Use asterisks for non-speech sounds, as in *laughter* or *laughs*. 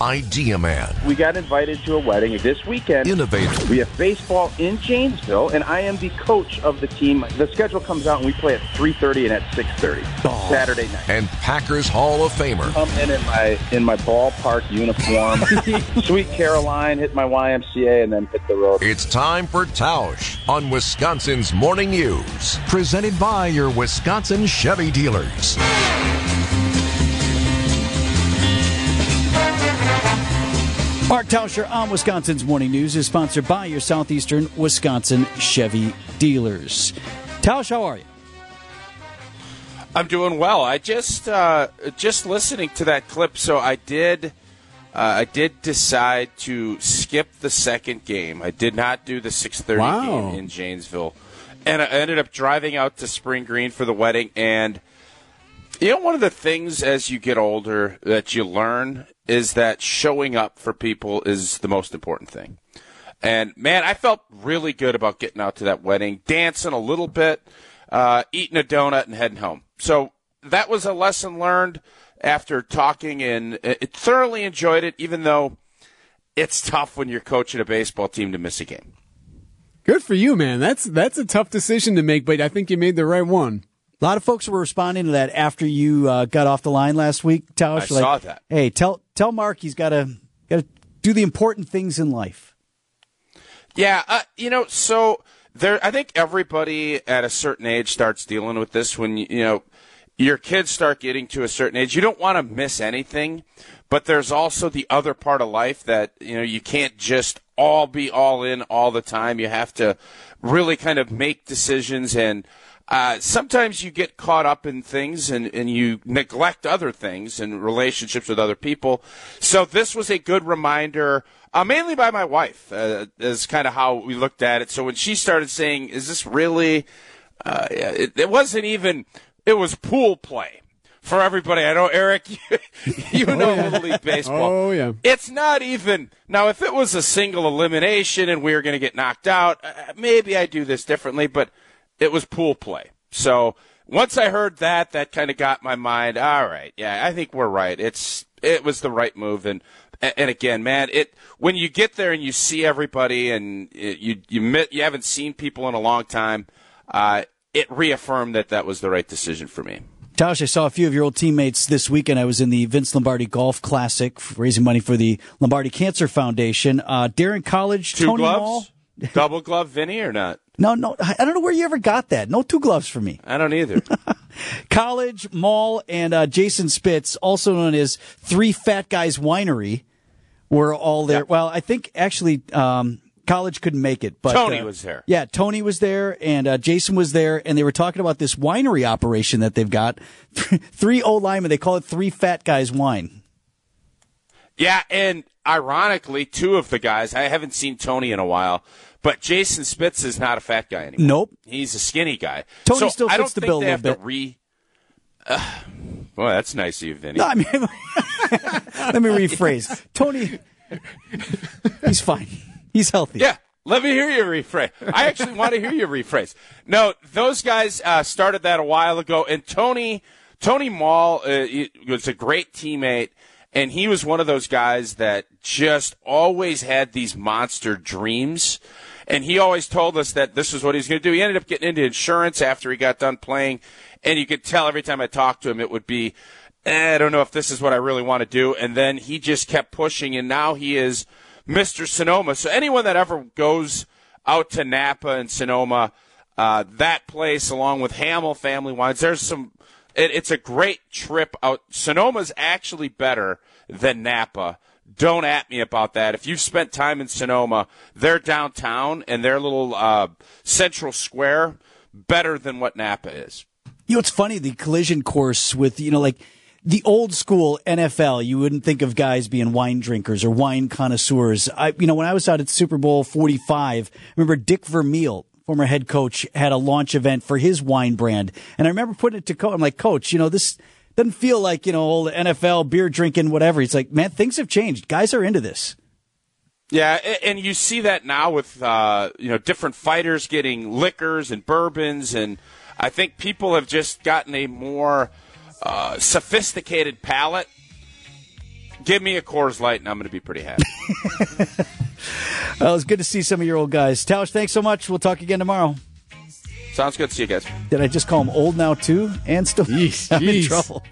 Idea Man, We got invited to a wedding this weekend. Innovator, We have baseball in Janesville, and I am the coach of the team. The schedule comes out, and we play at 3:30 and at 6:30 Saturday night. and Packers Hall of Famer. Come in in my in my ballpark uniform, *laughs* Sweet Caroline, hit my YMCA, and then hit the road. It's time for Tausch on Wisconsin's Morning News. Presented by your Wisconsin Chevy dealers. Mark Tauscher on Wisconsin's Morning News is sponsored by your Southeastern Wisconsin Chevy dealers. Tausch, how are you? I'm doing well. I just uh, just listening to that clip, so I did uh, I did decide to skip the second game. I did not do the 6:30 Wow. game in Janesville, and I ended up driving out to Spring Green for the wedding. And you know, one of the things as you get older that you learn is that showing up for people is the most important thing. And man, I felt really good about getting out to that wedding, dancing a little bit, uh, eating a donut, and heading home. So that was a lesson learned after talking, and it thoroughly enjoyed it. Even though it's tough when you're coaching a baseball team to miss a game. Good for you, man. That's that's a tough decision to make, but I think you made the right one. A lot of folks were responding to that after you uh, got off the line last week, Tausch. I like, saw that. Hey, tell tell Mark he's got to got to do the important things in life. Yeah, uh, you know, so there. I think everybody at a certain age starts dealing with this when you, you know your kids start getting to a certain age. You don't want to miss anything, but there's also the other part of life that you know you can't just all be all in all the time. You have to really kind of make decisions and. Uh, sometimes you get caught up in things and, and you neglect other things and relationships with other people. So this was a good reminder, uh, mainly by my wife, uh, is kind of how we looked at it. So when she started saying, is this really, uh, it, it wasn't even, it was pool play. For everybody, I know Eric, *laughs* you, you know Little League Baseball. Oh, yeah. It's not even now. If it was a single elimination and we were going to get knocked out, uh, maybe I do this differently. But it was pool play. So once I heard that, that kind of got my mind. All right, yeah, I think we're right. It's it was the right move, and and again, man, it when you get there and you see everybody, and it, you you met, you haven't seen people in a long time, uh, it reaffirmed that that was the right decision for me. Tausch, I saw a few of your old teammates this weekend. I was in the Vince Lombardi Golf Classic, raising money for the Lombardi Cancer Foundation. Uh, Daryn Colledge, Two Tony gloves, Moll. *laughs* double glove, Vinny, or not? No, no, I don't know where you ever got that. No two gloves for me. I don't either. *laughs* Colledge, Moll, and uh, Jason Spitz, also known as Three Fat Guys Winery, were all there. Yeah. Well, I think actually um, Colledge couldn't make it, but Tony uh, was there. Yeah, Tony was there, and uh, Jason was there, and they were talking about this winery operation that they've got. *laughs* Three old linemen. They call it Three Fat Guys Wine. Yeah, and ironically, two of the guys, I haven't seen Tony in a while, but Jason Spitz is not a fat guy anymore. Nope. He's a skinny guy. Tony so still I don't fits the think bill a little to re. *sighs* Uh, well, that's nice of you, Vinny. No, I mean, *laughs* let me rephrase. Tony, he's fine. He's healthy. Yeah. Let me hear you rephrase. I actually want to hear you rephrase. No, those guys uh, started that a while ago, and Tony Tony Moll uh, was a great teammate, and he was one of those guys that just always had these monster dreams. And he always told us that this is what he was going to do. He ended up getting into insurance after he got done playing, and you could tell every time I talked to him, it would be, eh, I don't know if this is what I really want to do. And then he just kept pushing, and now he is Mr. Sonoma. So anyone that ever goes out to Napa and Sonoma, uh, that place along with Hamel Family Wines, there's some. It, it's a great trip out. Sonoma's actually better than Napa. Don't at me about that. If you've spent time in Sonoma, their downtown and their little uh, central square better than what Napa is. You know, it's funny the collision course with you know like the old school NFL. You wouldn't think of guys being wine drinkers or wine connoisseurs. I, you know, when I was out at Super Bowl Forty Five, remember Dick Vermeil, former head coach, had a launch event for his wine brand, and I remember putting it to coach. I'm like, Coach, you know this. Doesn't feel like, you know, old NFL beer drinking, whatever. He's like, man, things have changed. Guys are into this. Yeah, and you see that now with uh, you know different fighters getting liquors and bourbons, and I think people have just gotten a more uh, sophisticated palate. Give me a Coors Light, and I'm going to be pretty happy. *laughs* Well, it's good to see some of your old guys. Tausch, thanks so much. We'll talk again tomorrow. Sounds good. To see you guys. Did I just call him old now too? And still, Jeez, *laughs* I'm in trouble.